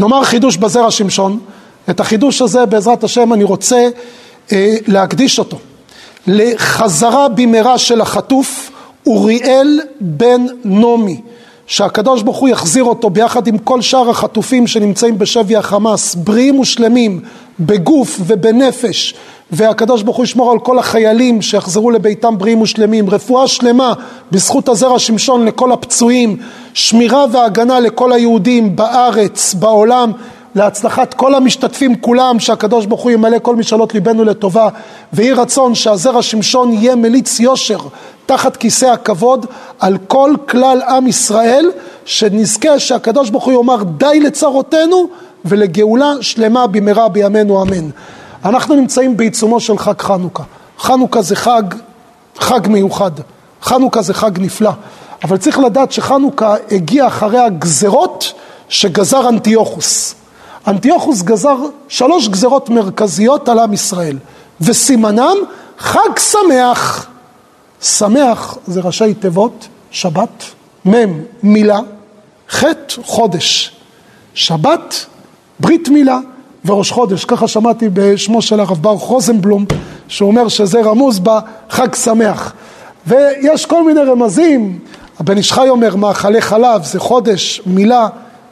נאמר חידוש בזרע שמשון, את החידוש הזה בעזרת השם אני רוצה אה, להקדיש אותו. לחזרה במהרה של החטוף אוריאל בן נעמי שהקדוש ברוך הוא יחזיר אותו ביחד עם כל שאר החטופים שנמצאים בשבי החמאס, בריאים ושלמים, בגוף ובנפש, והקדוש ברוך הוא ישמור על כל החיילים שיחזרו לביתם בריאים ושלמים, רפואה שלמה בזכות הזרע שמשון לכל הפצועים, שמירה והגנה לכל היהודים בארץ, בעולם, להצלחת כל המשתתפים כולם, שהקדוש ברוך הוא ימלא כל משאלות ליבנו לטובה, ויהי רצון שהזרע שמשון יהיה מליץ יושר תחת כיסא הכבוד על כל כלל עם ישראל, שנזכה שהקדוש ברוך הוא יאמר די לצרותינו ולגאולה שלמה במהרה בימינו אמן. אנחנו נמצאים בעיצומו של חג חנוכה. חנוכה זה חג, חג מיוחד. חנוכה זה חג נפלא. אבל צריך לדעת שחנוכה הגיע אחרי הגזרות שגזר אנטיוכוס. אנטיוכוס גזר שלוש גזרות מרכזיות על עם ישראל, וסימנם חג שמח. שמח זה ראשי תיבות, שבת, מ' מילה, ח' חודש. שבת, ברית מילה וראש חודש, ככה שמעתי בשמו של הרב ברוך רוזנבלום, שאומר שזה רמוז בחג שמח. ויש כל מיני רמזים, הבן איש חי אומר מאכלי חלב זה חודש, מילה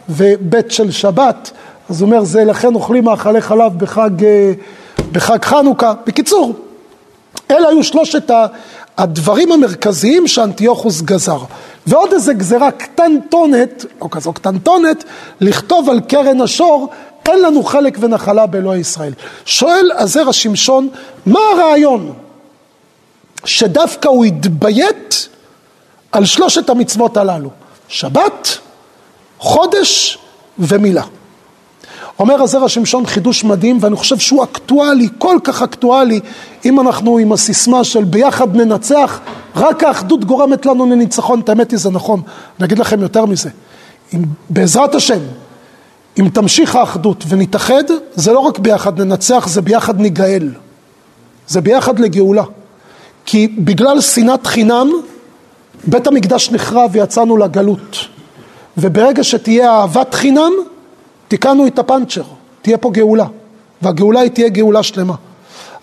ובית של שבת, אז הוא אומר זה לכן אוכלים מאכלי חלב בחג, אה, בחג חנוכה. בקיצור, אלה היו שלושת הדברים המרכזיים שאנטיוכוס גזר. ועוד איזה גזרה קטנטונת, לא כזו קטנטונת, לכתוב על קרן השור, אין לנו חלק ונחלה באלוהי ישראל. שואל הזרע שמשון, מה הרעיון? שדווקא הוא התביית על שלושת המצוות הללו, שבת, חודש ומילה. אומר הזרע שמשון חידוש מדהים ואני חושב שהוא אקטואלי, כל כך אקטואלי אם אנחנו עם הסיסמה של ביחד ננצח, רק האחדות גורמת לנו לניצחון, את האמת היא זה נכון, אני אגיד לכם יותר מזה, אם, בעזרת השם, אם תמשיך האחדות ונתאחד, זה לא רק ביחד ננצח, זה ביחד ניגאל, זה ביחד לגאולה, כי בגלל שנאת חינם בית המקדש נחרב ויצאנו לגלות, וברגע שתהיה אהבת חינם תיקנו את הפאנצ'ר, תהיה פה גאולה, והגאולה היא תהיה גאולה שלמה.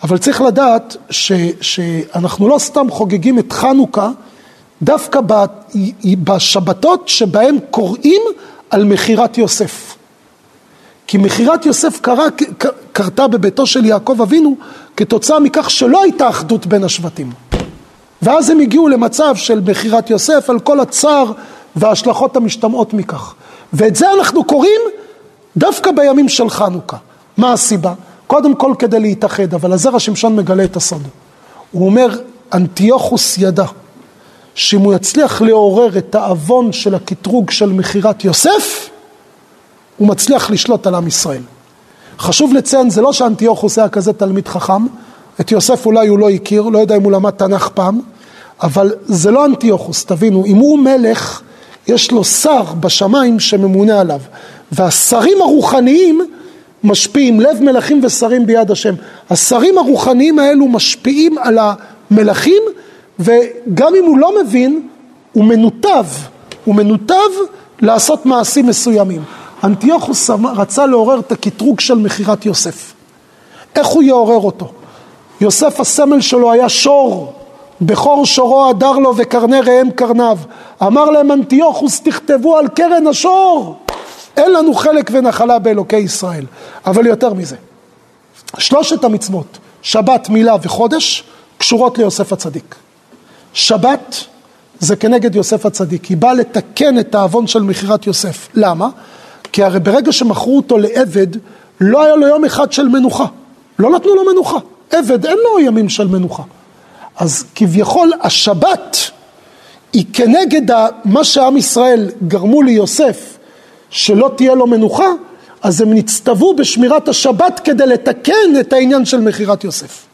אבל צריך לדעת ש, שאנחנו לא סתם חוגגים את חנוכה דווקא בשבתות שבהם קוראים על מכירת יוסף. כי מכירת יוסף קרה, קרתה בביתו של יעקב אבינו כתוצאה מכך שלא הייתה אחדות בין השבטים. ואז הם הגיעו למצב של מכירת יוסף על כל הצער וההשלכות המשתמעות מכך. ואת זה אנחנו קוראים דווקא בימים של חנוכה. מה הסיבה? קודם כל כדי להתאחד, אבל הזרע שמשון מגלה את הסוד. הוא אומר, אנטיוכוס ידע שאם הוא יצליח לעורר את העוון של הקטרוג של מכירת יוסף, הוא מצליח לשלוט על עם ישראל. חשוב לציין, זה לא שאנטיוכוס היה כזה תלמיד חכם, את יוסף אולי הוא לא הכיר, לא יודע אם הוא למד תנ"ך פעם, אבל זה לא אנטיוכוס, תבינו, אם הוא מלך, יש לו שר בשמיים שממונה עליו. והשרים הרוחניים משפיעים, לב מלכים ושרים ביד השם. השרים הרוחניים האלו משפיעים על המלכים, וגם אם הוא לא מבין, הוא מנותב, הוא מנותב לעשות מעשים מסוימים. אנטיוכוס רצה לעורר את הקטרוג של מכירת יוסף. איך הוא יעורר אותו? יוסף הסמל שלו היה שור, בכור שורו הדר לו וקרני ראם קרניו. אמר להם אנטיוכוס תכתבו על קרן השור. אין לנו חלק ונחלה באלוקי ישראל. אבל יותר מזה, שלושת המצוות, שבת, מילה וחודש, קשורות ליוסף הצדיק. שבת זה כנגד יוסף הצדיק, היא באה לתקן את העוון של מכירת יוסף. למה? כי הרי ברגע שמכרו אותו לעבד, לא היה לו יום אחד של מנוחה. לא נתנו לו מנוחה. עבד, אין לו ימים של מנוחה. אז כביכול השבת היא כנגד מה שעם ישראל גרמו ליוסף שלא תהיה לו מנוחה, אז הם נצטוו בשמירת השבת כדי לתקן את העניין של מכירת יוסף.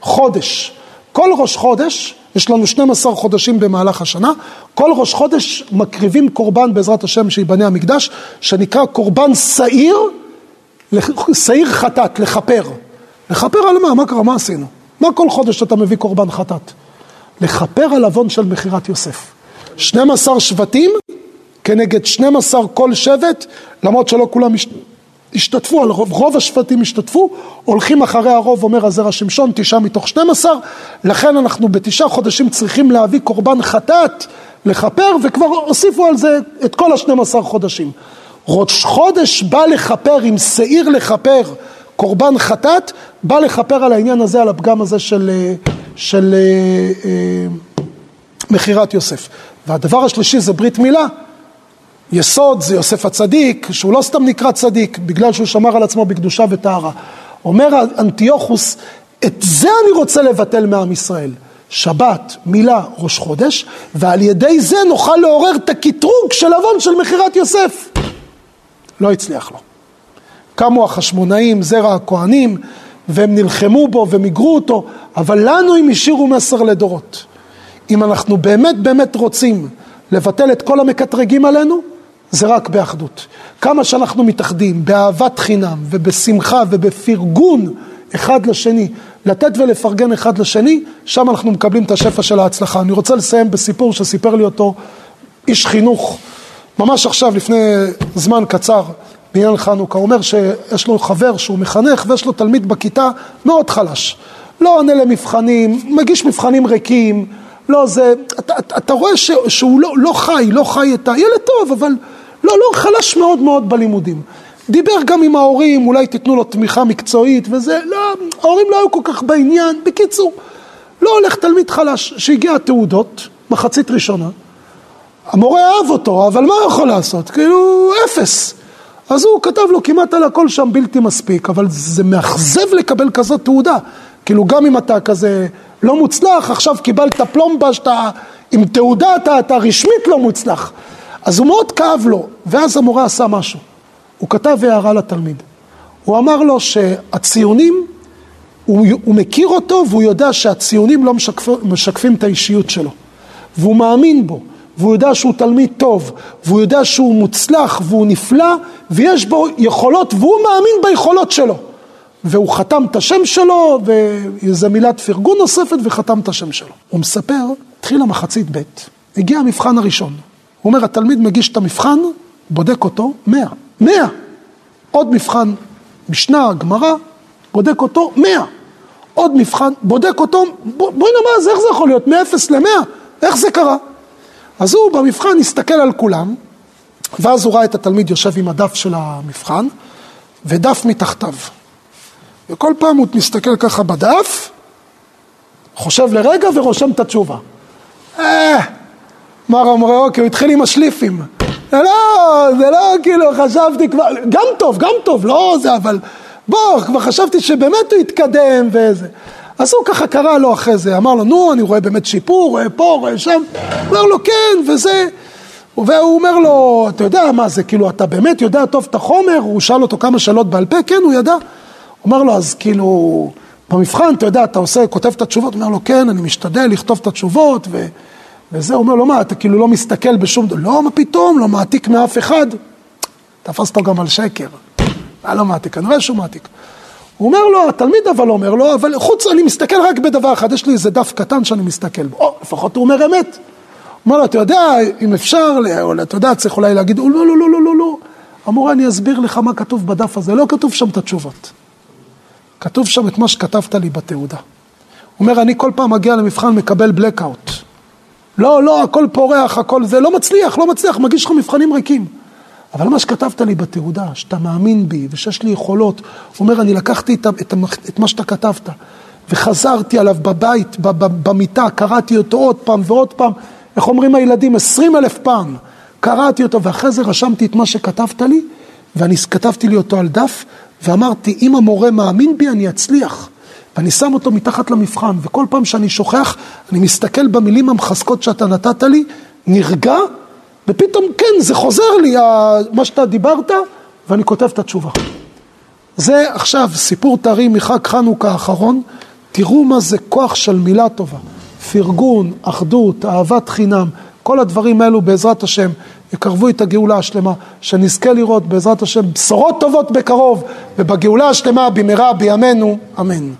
חודש. כל ראש חודש, יש לנו 12 חודשים במהלך השנה, כל ראש חודש מקריבים קורבן בעזרת השם שיבנה המקדש, שנקרא קורבן שעיר, שעיר חטאת, לכפר. לכפר על מה? מה קרה? מה עשינו? מה כל חודש אתה מביא קורבן חטאת? לכפר על עוון של מכירת יוסף. 12 שבטים כנגד 12 כל שבט, למרות שלא כולם השתתפו, על רוב, השבטים השתתפו, הולכים אחרי הרוב, אומר הזרע שמשון, תשעה מתוך 12, לכן אנחנו בתשעה חודשים צריכים להביא קורבן חטאת לכפר, וכבר הוסיפו על זה את כל ה-12 חודשים. ראש חודש בא לכפר עם שעיר לכפר קורבן חטאת, בא לכפר על העניין הזה, על הפגם הזה של, של אה, אה, מכירת יוסף. והדבר השלישי זה ברית מילה. יסוד זה יוסף הצדיק, שהוא לא סתם נקרא צדיק, בגלל שהוא שמר על עצמו בקדושה וטהרה. אומר אנטיוכוס, את זה אני רוצה לבטל מעם ישראל. שבת, מילה, ראש חודש, ועל ידי זה נוכל לעורר את הקטרוג של עוון של מכירת יוסף. לא הצליח לו. קמו החשמונאים, זרע הכהנים, והם נלחמו בו ומיגרו אותו, אבל לנו הם השאירו מסר לדורות. אם אנחנו באמת באמת רוצים לבטל את כל המקטרגים עלינו, זה רק באחדות. כמה שאנחנו מתאחדים באהבת חינם ובשמחה ובפרגון אחד לשני, לתת ולפרגן אחד לשני, שם אנחנו מקבלים את השפע של ההצלחה. אני רוצה לסיים בסיפור שסיפר לי אותו איש חינוך, ממש עכשיו, לפני זמן קצר, בעניין חנוכה. הוא אומר שיש לו חבר שהוא מחנך ויש לו תלמיד בכיתה מאוד חלש. לא עונה למבחנים, מגיש מבחנים ריקים, לא זה, אתה, אתה, אתה רואה ש, שהוא לא, לא חי, לא חי את ה... ילד טוב, אבל לא, לא, חלש מאוד מאוד בלימודים. דיבר גם עם ההורים, אולי תיתנו לו תמיכה מקצועית וזה, לא, ההורים לא היו כל כך בעניין. בקיצור, לא הולך תלמיד חלש שהגיע תעודות, מחצית ראשונה. המורה אהב אותו, אבל מה הוא יכול לעשות? כאילו, אפס. אז הוא כתב לו כמעט על הכל שם בלתי מספיק, אבל זה מאכזב לקבל כזאת תעודה. כאילו, גם אם אתה כזה לא מוצלח, עכשיו קיבלת פלומבה שאתה עם תעודה, אתה, אתה רשמית לא מוצלח. אז הוא מאוד כאב לו, ואז המורה עשה משהו. הוא כתב הערה לתלמיד. הוא אמר לו שהציונים, הוא, הוא מכיר אותו והוא יודע שהציונים לא משקפ, משקפים את האישיות שלו. והוא מאמין בו, והוא יודע שהוא תלמיד טוב, והוא יודע שהוא מוצלח והוא נפלא, ויש בו יכולות, והוא מאמין ביכולות שלו. והוא חתם את השם שלו, וזו מילת פרגון נוספת, וחתם את השם שלו. הוא מספר, התחילה מחצית ב', הגיע המבחן הראשון. הוא אומר, התלמיד מגיש את המבחן, בודק אותו, מאה. מאה. עוד מבחן, משנה, גמרא, בודק אותו, מאה. עוד מבחן, בודק אותו, בואי נאמר, איך זה יכול להיות? מ-0 ל-100? איך זה קרה? אז הוא במבחן הסתכל על כולם, ואז הוא ראה את התלמיד יושב עם הדף של המבחן, ודף מתחתיו. וכל פעם הוא מסתכל ככה בדף, חושב לרגע ורושם את התשובה. אה, מר אמרי אוקיי, הוא התחיל עם השליפים. זה לא, זה לא כאילו חשבתי כבר, גם טוב, גם טוב, לא זה, אבל בוא, כבר חשבתי שבאמת הוא יתקדם וזה. אז הוא ככה קרא לו אחרי זה, אמר לו, נו, אני רואה באמת שיפור, רואה פה, רואה שם. אומר לו, כן, וזה. והוא אומר לו, אתה יודע מה זה, כאילו, אתה באמת יודע טוב את החומר? הוא שאל אותו כמה שאלות בעל פה, כן, הוא ידע. אומר לו, אז כאילו, במבחן, אתה יודע, אתה עושה, כותב את התשובות, אומר לו, כן, אני משתדל לכתוב את התשובות, ו... וזה, הוא אומר לו, מה, אתה כאילו לא מסתכל בשום דבר, לא, מה פתאום, לא מעתיק מאף אחד. תפס אותו גם על שקר. מה לא מעתיק? כנראה שהוא מעתיק. הוא אומר לו, התלמיד אבל אומר לו, אבל חוץ, אני מסתכל רק בדבר אחד, יש לי איזה דף קטן שאני מסתכל בו. או, לפחות הוא אומר אמת. הוא אומר לו, אתה יודע, אם אפשר, או אתה יודע, צריך אולי להגיד, לא, לא, לא, לא, לא, לא. אמור, אני אסביר לך מה כתוב בדף הזה, לא כתוב שם את התשובות. כתוב שם את מה שכתבת לי בתעודה. הוא אומר, אני כל פעם מגיע למבחן, מקבל blackout. לא, לא, הכל פורח, הכל זה, לא מצליח, לא מצליח, מגיש לך מבחנים ריקים. אבל מה שכתבת לי בתעודה, שאתה מאמין בי ושיש לי יכולות, הוא אומר, אני לקחתי את, את, את מה שאתה כתבת וחזרתי עליו בבית, במיטה, קראתי אותו עוד פעם ועוד פעם, איך אומרים הילדים, עשרים אלף פעם, קראתי אותו ואחרי זה רשמתי את מה שכתבת לי ואני כתבתי לי אותו על דף ואמרתי, אם המורה מאמין בי, אני אצליח. ואני שם אותו מתחת למבחן, וכל פעם שאני שוכח, אני מסתכל במילים המחזקות שאתה נתת לי, נרגע, ופתאום כן, זה חוזר לי, מה שאתה דיברת, ואני כותב את התשובה. זה עכשיו סיפור טרי מחג חנוכה האחרון, תראו מה זה כוח של מילה טובה. פרגון, אחדות, אהבת חינם, כל הדברים האלו בעזרת השם יקרבו את הגאולה השלמה, שנזכה לראות בעזרת השם בשורות טובות בקרוב, ובגאולה השלמה במהרה בימינו, אמן.